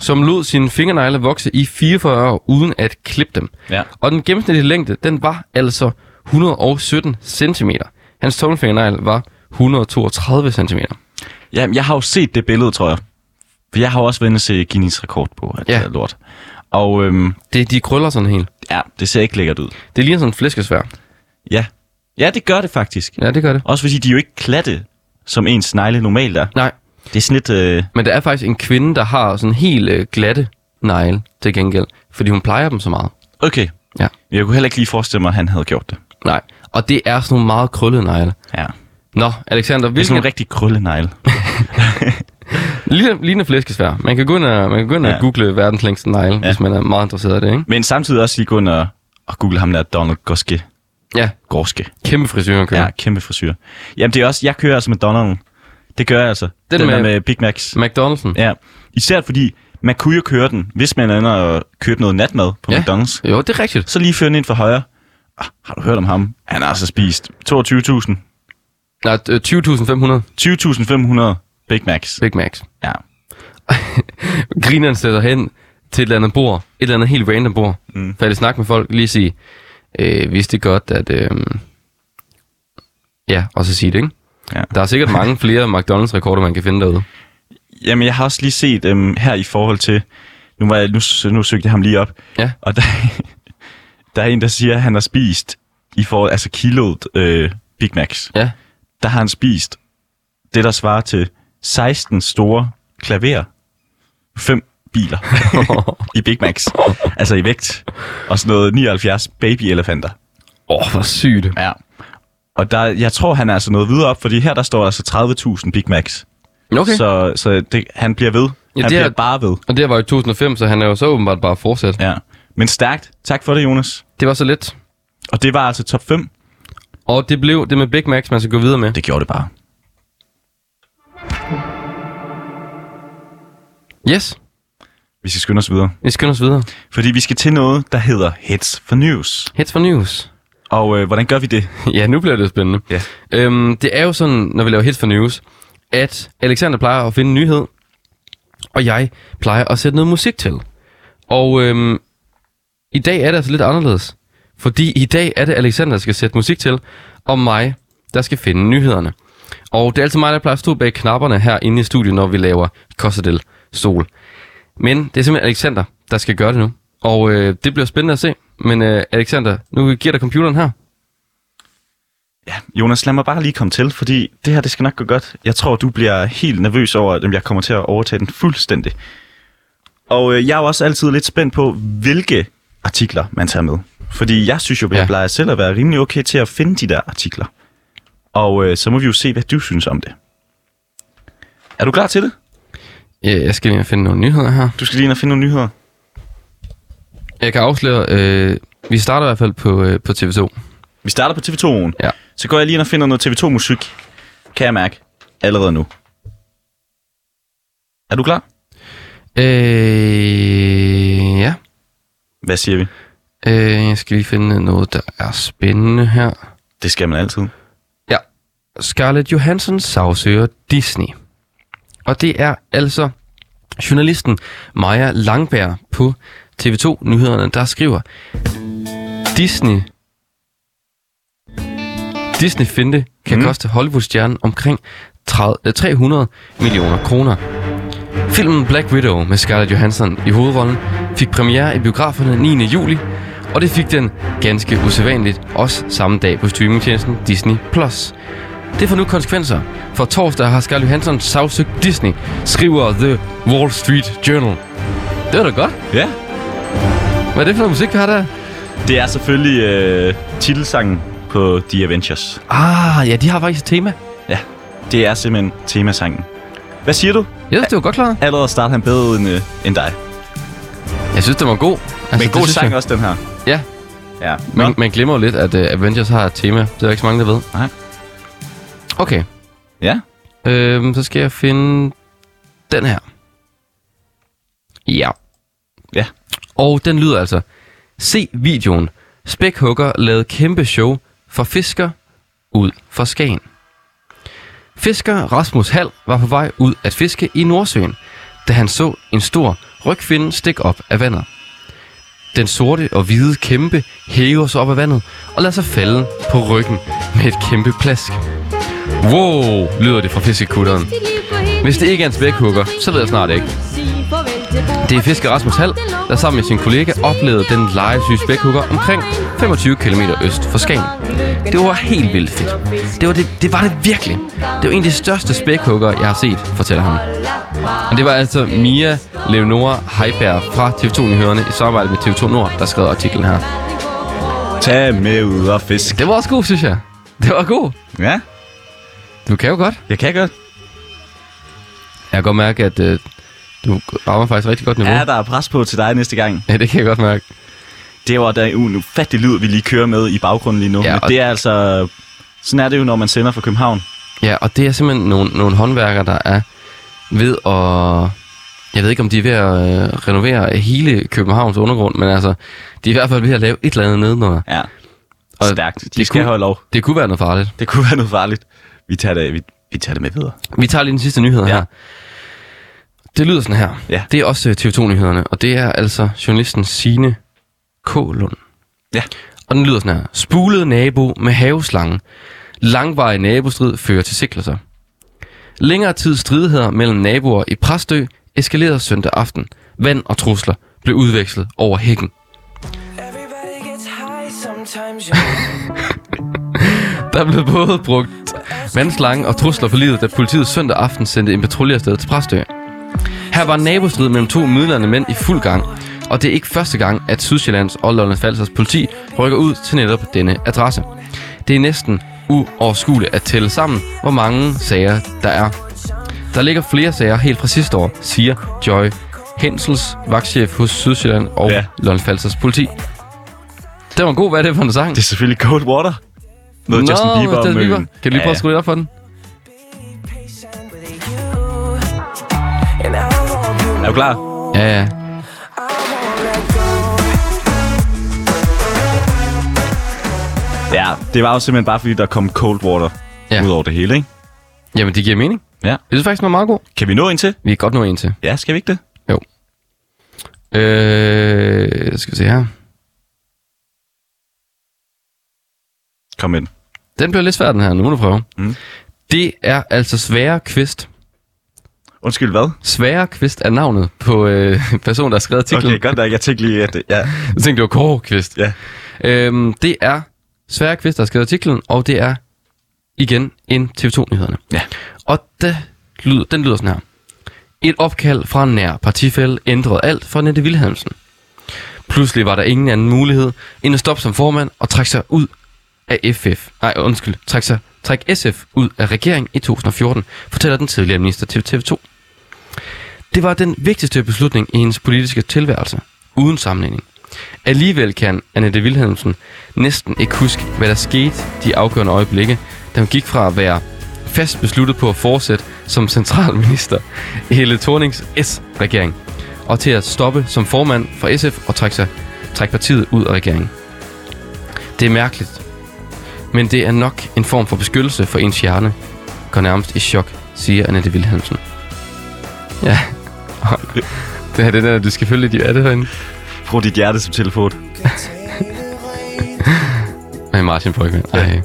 Speaker 2: som lod sine fingernegle vokse i 44 år uden at klippe dem.
Speaker 1: Ja.
Speaker 2: Og den gennemsnitlige længde, den var altså 117 cm. Hans tommelfingernegl var 132 cm.
Speaker 1: Ja, jeg har jo set det billede, tror jeg. For jeg har også været inde og se Guinness rekord på at
Speaker 2: Ja.
Speaker 1: ja. lort. Og øhm,
Speaker 2: Det, de krøller sådan helt.
Speaker 1: ja, det ser ikke lækkert ud.
Speaker 2: Det ligner sådan en flæskesvær.
Speaker 1: Ja. Ja, det gør det faktisk.
Speaker 2: Ja, det gør det.
Speaker 1: Også fordi de er jo ikke klatte, som ens snegle normalt er.
Speaker 2: Nej,
Speaker 1: Det er sådan lidt... Øh,
Speaker 2: men der er faktisk en kvinde, der har sådan helt øh, glatte negle til gengæld. Fordi hun plejer dem så meget.
Speaker 1: okay.
Speaker 2: Ja.
Speaker 1: Jeg kunne heller ikke lige forestille mig, at han havde gjort det.
Speaker 2: Nej, og det er sådan nogle meget krøllede negle.
Speaker 1: Ja.
Speaker 2: Nå, Alexander,
Speaker 1: Det er sådan
Speaker 2: hvilken
Speaker 1: nogle rigtig krøllenegle. (laughs)
Speaker 2: ligner, ligner flæskesvær. Man kan gå ind og, man kan gå ind og
Speaker 1: Ja.
Speaker 2: google verdens længste negle, ja. hvis man er meget interesseret i det, ikke?
Speaker 1: Men samtidig også lige gå ind og, og google ham der Donald Gorske.
Speaker 2: Ja,
Speaker 1: Gorske.
Speaker 2: kæmpe frisyr kører.
Speaker 1: Ja, kæmpe frisyr. Jamen det er også, jeg kører altså med Donald. Det gør jeg altså.
Speaker 2: Den
Speaker 1: Den,
Speaker 2: med-
Speaker 1: med... Big Macs.
Speaker 2: McDonald'sen.
Speaker 1: Ja. Især fordi, man kunne jo køre den, hvis man ender og købe noget natmad på
Speaker 2: Ja.
Speaker 1: McDonald's.
Speaker 2: Jo, det er rigtigt.
Speaker 1: Så lige føre den ind for højre. Ah, har du hørt om ham? Han har altså spist 22.000.
Speaker 2: Nej, øh, 20.500
Speaker 1: 20.500 Big Macs.
Speaker 2: Big Macs.
Speaker 1: Ja. (laughs)
Speaker 2: Grineren sætter hen til et eller andet bord. Et eller andet helt random bord. Mm. At snakke med folk, lige sige, øh, vidste godt, at... Øh, ja, og så sige det, ikke?
Speaker 1: Ja.
Speaker 2: Der er sikkert mange (laughs) flere McDonald's-rekorder, man kan finde derude.
Speaker 1: Jamen, jeg har også lige set øhm, her i forhold til... Nu, var jeg, nu, nu søgte jeg ham lige op.
Speaker 2: Ja.
Speaker 1: Og der, (laughs) der er en, der siger, at han har spist i forhold, altså kiloet øh, Big Macs.
Speaker 2: Ja.
Speaker 1: Der har han spist det, der svarer til 16 store klaver. Fem biler (laughs) i Big Macs. Altså i vægt. Og sådan noget 79 baby-elefanter.
Speaker 2: Åh, oh, hvor sygt.
Speaker 1: Ja. Og der, jeg tror, han er altså noget videre op, fordi her der står altså 30.000 Big Macs.
Speaker 2: Okay. Så.
Speaker 1: Så, det, han bliver ved.
Speaker 2: Ja,
Speaker 1: han
Speaker 2: det er-
Speaker 1: bliver bare ved.
Speaker 2: Og det her var i 2005, så han er jo så åbenbart bare fortsat. Ja.
Speaker 1: Ja. Men stærkt. Tak for det, Jonas.
Speaker 2: Det var så let.
Speaker 1: Og det var altså top 5.
Speaker 2: Og det blev det med Big Macs, man skal gå videre med.
Speaker 1: Det gjorde det bare.
Speaker 2: Yes,
Speaker 1: Vi skal skynde os videre.
Speaker 2: vi skynder os videre.
Speaker 1: Fordi vi skal til noget, der hedder Hits for News.
Speaker 2: Hits for news.
Speaker 1: Og øh, hvordan gør vi det? (laughs)
Speaker 2: ja, nu bliver det spændende.
Speaker 1: Ja.
Speaker 2: Øhm, det er jo sådan, når vi laver hits for news, at Alexander plejer at finde en nyhed, og jeg plejer at sætte noget musik til. Og øhm, i dag er det altså lidt anderledes. Fordi i dag er det Alexander, der skal sætte musik til, og mig, der skal finde nyhederne. Og det er altid mig, der plejer at stå bag knapperne her inde i studiet, når vi laver Costa del Sol. Men det er simpelthen Alexander, der skal gøre det nu. Og øh, det bliver spændende at se. Men øh, Alexander, nu giver dig computeren her.
Speaker 1: Ja, Jonas, lad mig bare lige komme til, fordi det her, det skal nok gå godt. Jeg tror, du bliver helt nervøs over, at jeg kommer til at overtage den fuldstændig. Og øh, jeg er jo også altid lidt spændt på, hvilke artikler man tager med. Fordi jeg synes jo, at jeg
Speaker 2: Ja.
Speaker 1: plejer selv at være rimelig okay til at finde de der artikler. Og øh, så må vi jo se, hvad du synes om det. Er du klar til det?
Speaker 2: Ja, jeg skal lige finde nogle nyheder her.
Speaker 1: Du skal lige finde nogle nyheder.
Speaker 2: Jeg kan afsløre, øh, vi starter i hvert fald på, øh, på TV2.
Speaker 1: Vi starter på TV2'en.
Speaker 2: Ja.
Speaker 1: Så går jeg lige ind og finder noget TV2-musik. Kan jeg mærke. Allerede nu. Er du klar?
Speaker 2: Øh, ja.
Speaker 1: Hvad siger vi?
Speaker 2: Øh, jeg skal lige finde noget, der er spændende her.
Speaker 1: Det skal man altid.
Speaker 2: Scarlett Johansson sagsøger Disney. Og det er altså journalisten Maja Langberg på TV2 Nyhederne, der skriver Disney Disney Finte kan
Speaker 1: Mm.
Speaker 2: koste Hollywood-stjernen omkring 30, øh, 300 millioner kroner. Filmen Black Widow med Scarlett Johansson i hovedrollen fik premiere i biograferne 9. juli, og det fik den ganske usædvanligt også samme dag på streamingtjenesten Disney+. Plus. Det får nu konsekvenser. For torsdag har Scarlett Johansson sagsøgt Disney, skriver The Wall Street Journal. Det var da godt.
Speaker 1: Ja.
Speaker 2: Hvad er det for noget musik, vi har der?
Speaker 1: Det er selvfølgelig øh, titelsangen på The Avengers.
Speaker 2: Ah, ja, de har faktisk et tema.
Speaker 1: Ja. Det er simpelthen temasangen. Hvad siger du?
Speaker 2: Jeg synes, det var godt klaret.
Speaker 1: Allerede starter han bedre end, øh, end dig.
Speaker 2: Jeg synes, det var god. Altså,
Speaker 1: Men god sang
Speaker 2: jeg.
Speaker 1: også, den her.
Speaker 2: Ja,
Speaker 1: Ja.
Speaker 2: man, man glemmer jo lidt, at uh, Avengers har et tema. Det er der ikke så mange, der ved.
Speaker 1: Nej.
Speaker 2: Okay,
Speaker 1: Ja.
Speaker 2: øhm, så skal jeg finde den her. Ja.
Speaker 1: Ja.
Speaker 2: Og den lyder altså. Se videoen. Spækhugger lavede kæmpe show for fisker ud for Skagen. Fisker Rasmus Hal var på vej ud at fiske i Nordsøen, da han så en stor rygfinde stikke op af vandet. Den sorte og hvide kæmpe hæver sig op af vandet og lader sig falde på ryggen med et kæmpe plask. Wow, lyder det fra fiskekutteren. Hvis det ikke er en spækhugger, så ved jeg snart ikke. Det er fisker Rasmus Hal, der sammen med sin kollega oplevede den legesyge spækhugger omkring 25 km øst for Skagen. Det var helt vildt fedt. Det var det, det var det virkelig. Det var en af de største spækhugger, jeg har set, fortæller han. Og det var altså Mia Leonora Heiberg fra TV2 Nyhederne i samarbejde med TV2 Nord, der skrev artiklen her.
Speaker 1: Tag med ud og fisk.
Speaker 2: Det var også god, synes jeg. Det var god.
Speaker 1: Ja,
Speaker 2: Du kan jo godt.
Speaker 1: jeg kan godt.
Speaker 2: Jeg kan godt mærke, at øh, du rammer faktisk rigtig godt niveau.
Speaker 1: Ja, der er pres på til dig næste gang.
Speaker 2: ja, det kan jeg godt mærke.
Speaker 1: Det var da en ufattelig lyd, vi lige kører med i baggrunden lige nu.
Speaker 2: Ja,
Speaker 1: Men det er altså... Sådan er det jo, når man sender fra København.
Speaker 2: Ja, og det er simpelthen nogle, nogle håndværkere, der er ved at... Jeg ved ikke, om de er ved at øh, renovere hele Københavns undergrund, men altså, de er i hvert fald ved at lave et eller andet nedenunder.
Speaker 1: Ja.
Speaker 2: Og
Speaker 1: Stærkt. De
Speaker 2: det
Speaker 1: skal
Speaker 2: kunne-
Speaker 1: holde lov.
Speaker 2: Det kunne være noget farligt.
Speaker 1: Det kunne være noget farligt. Vi tager det, vi, vi tager det med videre.
Speaker 2: Vi tager lige den sidste nyhed
Speaker 1: Ja.
Speaker 2: her. Det lyder sådan her.
Speaker 1: Ja.
Speaker 2: Det er også øh, TV2-nyhederne, og det er altså journalisten Sine K. Lund.
Speaker 1: Ja.
Speaker 2: Og den lyder sådan her. Spulet nabo med haveslange. Langvarig nabostrid fører til sikkelser. Længere tid stridigheder mellem naboer i Præstø eskalerede søndag aften. Vand og trusler blev udvekslet over hækken. Der blev både brugt vandslange og trusler for livet, da politiet søndag aften sendte en patrulje afsted til Præstø. Her var nabostrid mellem to midlerne mænd i fuld gang, og det er ikke første gang, at Sydsjællands og Lolland Falsers politi rykker ud til netop denne adresse. Det er næsten uoverskueligt at tælle sammen, hvor mange sager der er. Der ligger flere sager helt fra sidste år, siger Joy Hensels, vagtchef hos Sydsjælland og. Ja. Lolland Falsers politi. Det var en god, hvad er det for en sang?
Speaker 1: Det er selvfølgelig Cold Water. Noget
Speaker 2: Nå,
Speaker 1: Justin Bieber.
Speaker 2: Justin Bieber. Kan du lige prøve at skrue lidt op for den?
Speaker 1: Er du klar?
Speaker 2: Ja, ja.
Speaker 1: Ja, det var jo simpelthen bare fordi, der kom Cold Water
Speaker 2: Ja.
Speaker 1: ud over det hele, ikke?
Speaker 2: Jamen, det giver mening.
Speaker 1: Ja.
Speaker 2: Jeg synes faktisk, den var meget god.
Speaker 1: Kan vi nå en til?
Speaker 2: Vi kan godt nå en til.
Speaker 1: Ja, skal vi ikke det?
Speaker 2: Øh, skal vi se her.
Speaker 1: Kom ind.
Speaker 2: Den bliver lidt svær, den her. Nu må du prøve.
Speaker 1: Mm.
Speaker 2: Det er altså Svære Kvist.
Speaker 1: Undskyld, hvad?
Speaker 2: Svære Kvist er navnet på øh, (laughs) personen, der har skrevet artiklen.
Speaker 1: Okay, godt nok. Jeg tænkte lige, at det, ja.
Speaker 2: Jeg tænkte, det var Kåre Kvist.
Speaker 1: Ja.
Speaker 2: Øhm, det er Svære Kvist, der har skrevet artiklen, og det er igen en TV2-nyhederne.
Speaker 1: Ja.
Speaker 2: Og det lyder, den lyder sådan her. Et opkald fra en nær partifælde ændrede alt for Nette Wilhelmsen. Pludselig var der ingen anden mulighed end at stoppe som formand og trække sig ud af FF. Nej, undskyld. træk, sig, træk SF ud af regeringen i 2014, fortæller den tidligere minister til TV2. Det var den vigtigste beslutning i hendes politiske tilværelse, uden sammenligning. Alligevel kan Annette Wilhelmsen næsten ikke huske, hvad der skete de afgørende øjeblikke, da hun gik fra at være fast besluttet på at fortsætte som centralminister i hele Tornings S-regering, og til at stoppe som formand for SF og trække, sig, trække partiet ud af regeringen. Det er mærkeligt, men det er nok en form for beskyttelse for ens hjerne. Går nærmest i chok, siger Annette Wilhelmsen. Ja, (laughs) det her det der, du skal følge er det herinde.
Speaker 3: Brug dit hjerte som telefon. (laughs)
Speaker 2: Med Martin Brygman. Ej.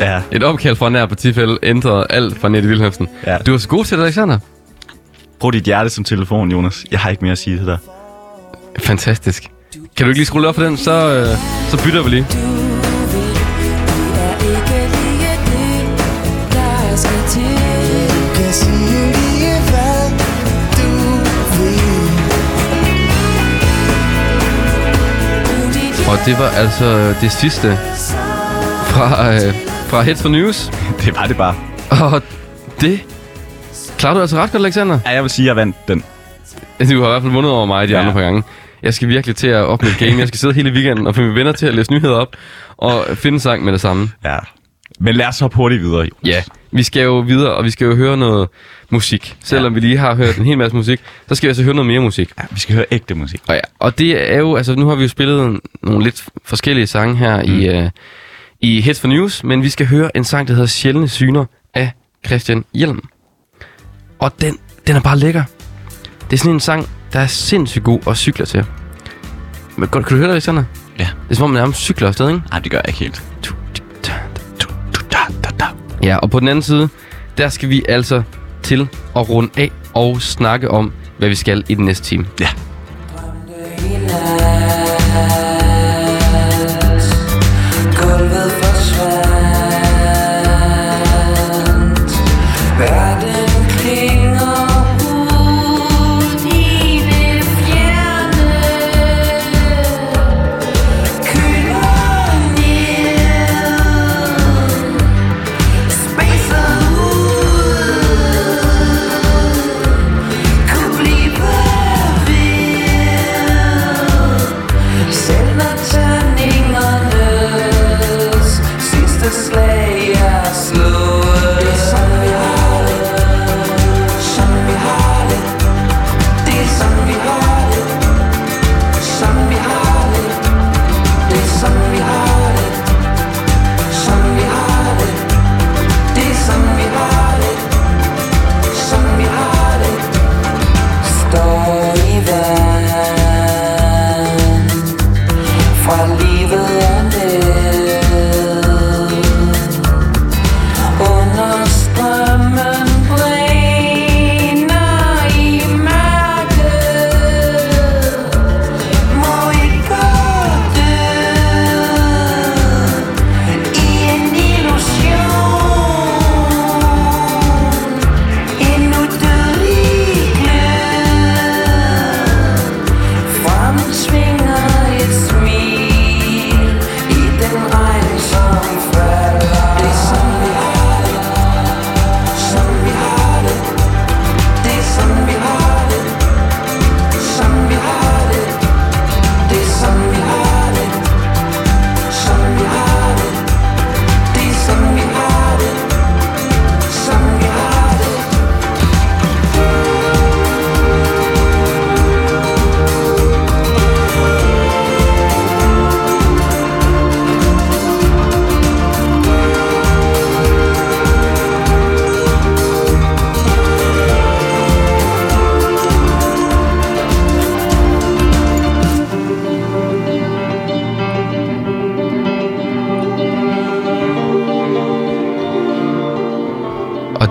Speaker 3: Ja.
Speaker 2: Et opkald fra en nær partifælde ændrede alt fra Annette Wilhelmsen.
Speaker 3: Ja.
Speaker 2: Du er så god til det, Alexander.
Speaker 3: Brug dit hjerte som telefon, Jonas. Jeg har ikke mere at sige til dig.
Speaker 2: Fantastisk. Kan du ikke lige skrue op for den, så, øh, så bytter vi lige. Og det var altså det sidste fra, øh, fra Heads for News. (laughs)
Speaker 3: Det var det bare.
Speaker 2: Og det klarer du altså ret godt, Alexander.
Speaker 3: Ja, jeg vil sige, at jeg vandt den. (laughs)
Speaker 2: Du har i hvert fald vundet over mig de
Speaker 3: Ja.
Speaker 2: andre par gange. Jeg skal virkelig til at opnå et game. Jeg skal sidde hele weekenden og få mine venner til at læse nyheder op og finde en sang med det samme.
Speaker 3: Ja. Men lad os hoppe hurtigt videre, Jonas.
Speaker 2: Ja, vi skal jo videre, og vi skal jo høre noget musik. Selvom ja. vi lige har hørt en hel masse musik, så skal vi altså høre noget mere musik.
Speaker 3: ja. Vi skal høre ægte musik.
Speaker 2: Og, ja, og det er jo, altså nu har vi jo spillet nogle lidt forskellige sange her mm. i, uh, i Hits for News, men vi skal høre en sang, der hedder Sjældne Syner af Christian Hjelm. Og den, den er bare lækker. Det er sådan en sang, der er sindssygt god at cykle til. Men kan du høre det, Alexander?
Speaker 3: Ja.
Speaker 2: Det er som om, man nærmest cykler afsted, ikke?
Speaker 3: Nej, det gør jeg ikke helt.
Speaker 2: Ja, og på den anden side, der skal vi altså til at runde af og snakke om, hvad vi skal i den næste time.
Speaker 3: Ja.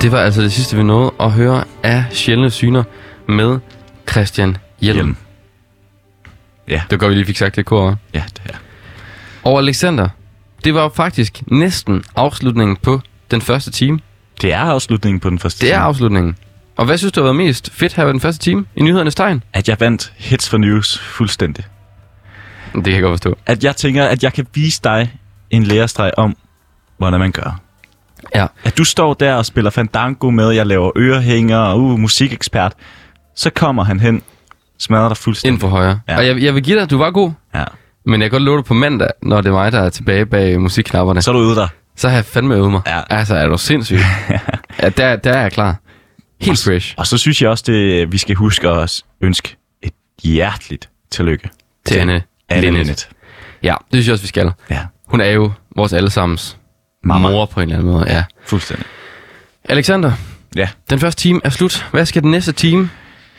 Speaker 4: Det
Speaker 2: var altså det sidste, vi nåede at høre af Sjældne Syner med Christian Hjelm.
Speaker 3: Hjelm. Ja.
Speaker 2: Det godt, vi lige fik sagt det kor.
Speaker 3: Ja, det er.
Speaker 2: Og Alexander, det var faktisk næsten afslutningen på den første time.
Speaker 3: Det er afslutningen på den første
Speaker 2: Det er
Speaker 3: time.
Speaker 2: afslutningen. Og hvad synes du har været mest fedt her ved den første time i nyhedernes tegn?
Speaker 3: At jeg vandt Hits for News fuldstændig.
Speaker 2: Det kan jeg godt forstå.
Speaker 3: At jeg tænker, at jeg kan vise dig en lærestreg om, hvordan man gør.
Speaker 2: Ja.
Speaker 3: At du står der og spiller fandango med, jeg laver ørehænger og uh, musikekspert. Så kommer han hen
Speaker 1: smadrer dig fuldstændig.
Speaker 2: Ind for højre.
Speaker 1: Ja.
Speaker 2: Og jeg, jeg vil give dig, at du var god.
Speaker 1: Ja.
Speaker 2: Men jeg kan godt love dig på mandag, når det er mig, der er tilbage bag musikknapperne.
Speaker 1: Så er du ude der.
Speaker 2: Så har jeg fandme øvet mig.
Speaker 1: Ja.
Speaker 2: Altså, er du sindssyg? (laughs) ja, der, der er jeg klar. Helt fresh
Speaker 1: Og så synes jeg også, det, vi skal huske at ønske et hjerteligt tillykke
Speaker 2: til Anne
Speaker 1: Anne.
Speaker 2: Linnet. Ja, det synes jeg også, vi skal.
Speaker 1: Ja,
Speaker 2: Hun er jo vores allesammens
Speaker 1: Mamma.
Speaker 2: mor på en eller anden måde. Ja.
Speaker 1: fuldstændig.
Speaker 2: Alexander,
Speaker 1: Ja,
Speaker 2: den første time er slut. Hvad skal den næste time?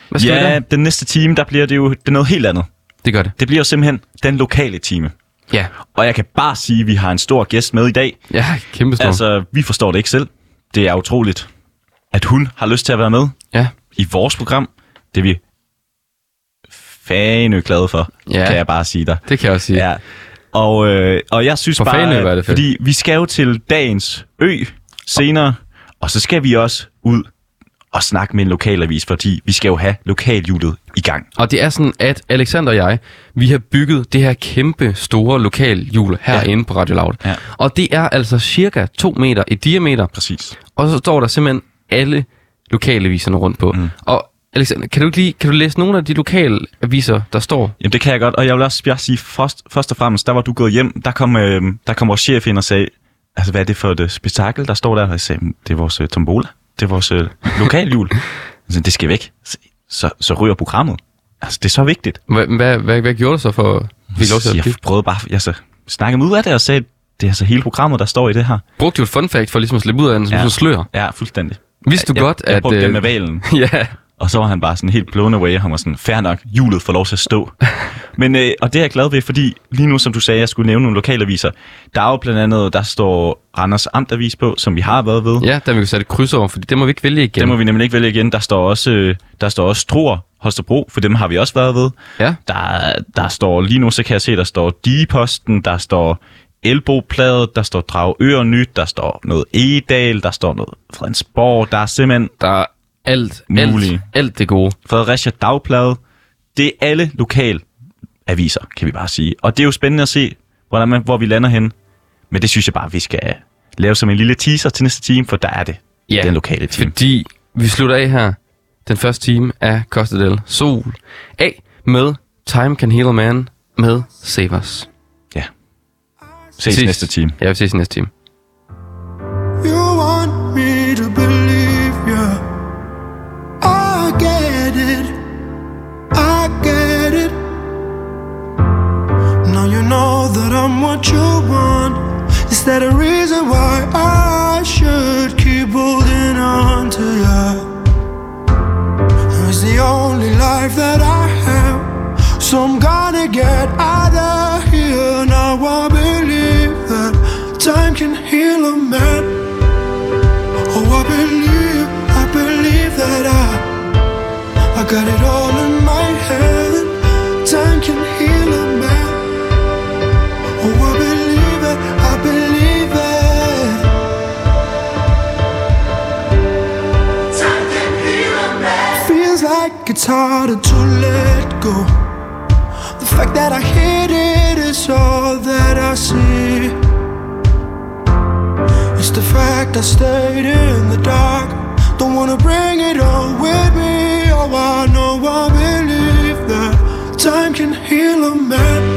Speaker 2: Hvad skal
Speaker 1: ja den næste time, der bliver det jo det er noget helt andet.
Speaker 2: Det gør det.
Speaker 1: Det bliver jo simpelthen den lokale time.
Speaker 2: Ja,
Speaker 1: Og jeg kan bare sige, at vi har en stor gæst med i dag.
Speaker 2: ja kæmpe stor.
Speaker 1: Altså, vi forstår det ikke selv. Det er utroligt, at hun har lyst til at være med
Speaker 2: Ja,
Speaker 1: i vores program. Det er vi fane glade for,
Speaker 2: Ja.
Speaker 1: kan jeg bare sige dig.
Speaker 2: det kan jeg også sige.
Speaker 1: Ja. Og, øh, og jeg synes
Speaker 2: For
Speaker 1: bare,
Speaker 2: var det fedt.
Speaker 1: fordi vi skal jo til dagens ø senere, og så skal vi også ud og snakke med en lokalavis, fordi vi skal jo have lokalhjulet i gang.
Speaker 2: Og det er sådan, at Alexander og jeg, vi har bygget det her kæmpe store lokalhjul herinde på Radio Loud.
Speaker 1: Ja.
Speaker 2: Og det er altså cirka 2 meter i diameter,
Speaker 1: Præcis.
Speaker 2: og så står der simpelthen alle lokalaviserne rundt på. Mm. Og Alexander, kan du ikke lige kan du læse nogle af de lokale aviser, der står?
Speaker 1: Jamen det kan jeg godt, og jeg vil også bare sige, først, først og fremmest, der var du gået hjem, der kom, øh, der kom vores chef ind og sagde, altså hvad er det for et øh, spektakel, der står der? Og jeg sagde, "Men det er vores øh, tombola, det er vores øh, lokalhjul. altså, det skal væk. Så, så, ryger programmet. Altså, det er så vigtigt.
Speaker 2: Hvad, hvad, hvad, hvad gjorde du så for at lov til at
Speaker 1: jeg prøvede bare, jeg så snakkede mig ud af det og sagde, det er altså hele programmet, der står i det her.
Speaker 2: Brugte du et fun fact for ligesom at slippe ud af den som
Speaker 1: Ja.
Speaker 2: slør?
Speaker 1: Ja, fuldstændig.
Speaker 2: Vidste du
Speaker 1: jeg,
Speaker 2: godt,
Speaker 1: jeg,
Speaker 2: at...
Speaker 1: brugte den
Speaker 2: øh,
Speaker 1: med valen, (laughs)
Speaker 2: ja,
Speaker 1: og så var han bare sådan helt blown away, og han var sådan, fair nok, hjulet får lov til at stå. (laughs) Men, øh, og det er jeg glad ved, fordi lige nu, som du sagde, jeg skulle nævne nogle lokalaviser. Der er jo blandt andet, der står Randers Amtavis på, som vi har været ved.
Speaker 2: ja, der vil vi sætte kryds over, for det må vi ikke vælge igen.
Speaker 1: Det må vi nemlig ikke vælge igen. Der står også, øh, der står også Struer, Holstebro, for dem har vi også været ved.
Speaker 2: Ja,
Speaker 1: Der, der står lige nu, så kan jeg se, der står Digeposten, der står Elbopladet, der står Dragør Nyt, der står noget Egedal, der står noget Fredensborg, der er simpelthen
Speaker 2: der er alt,
Speaker 1: Muligt.
Speaker 2: alt, alt det gode.
Speaker 1: Fredericia Dagblad. Det er alle lokal aviser, kan vi bare sige. Og det er jo spændende at se, hvordan man, hvor vi lander hen. Men det synes jeg bare, vi skal lave som en lille teaser til næste time, for der er det.
Speaker 2: Ja,
Speaker 1: Den lokale team.
Speaker 2: Fordi vi slutter af her, den første time af Costa del Sol, af med Time Can Heal Man med Save Us.
Speaker 1: Ja. Ses næste time.
Speaker 2: Ja, vi ses næste time.
Speaker 5: That I'm what you want. Is that a reason why I should keep holding on to you? It's the only life that I have. So I'm gonna get out of here. Now I believe that time can heal a man. Oh, I believe, I believe that I, I got it harder to let go. The fact that I hate it is all that I see. It's the fact I stayed in the dark. Don't wanna bring it on with me. Oh, I know I believe that time can heal a man.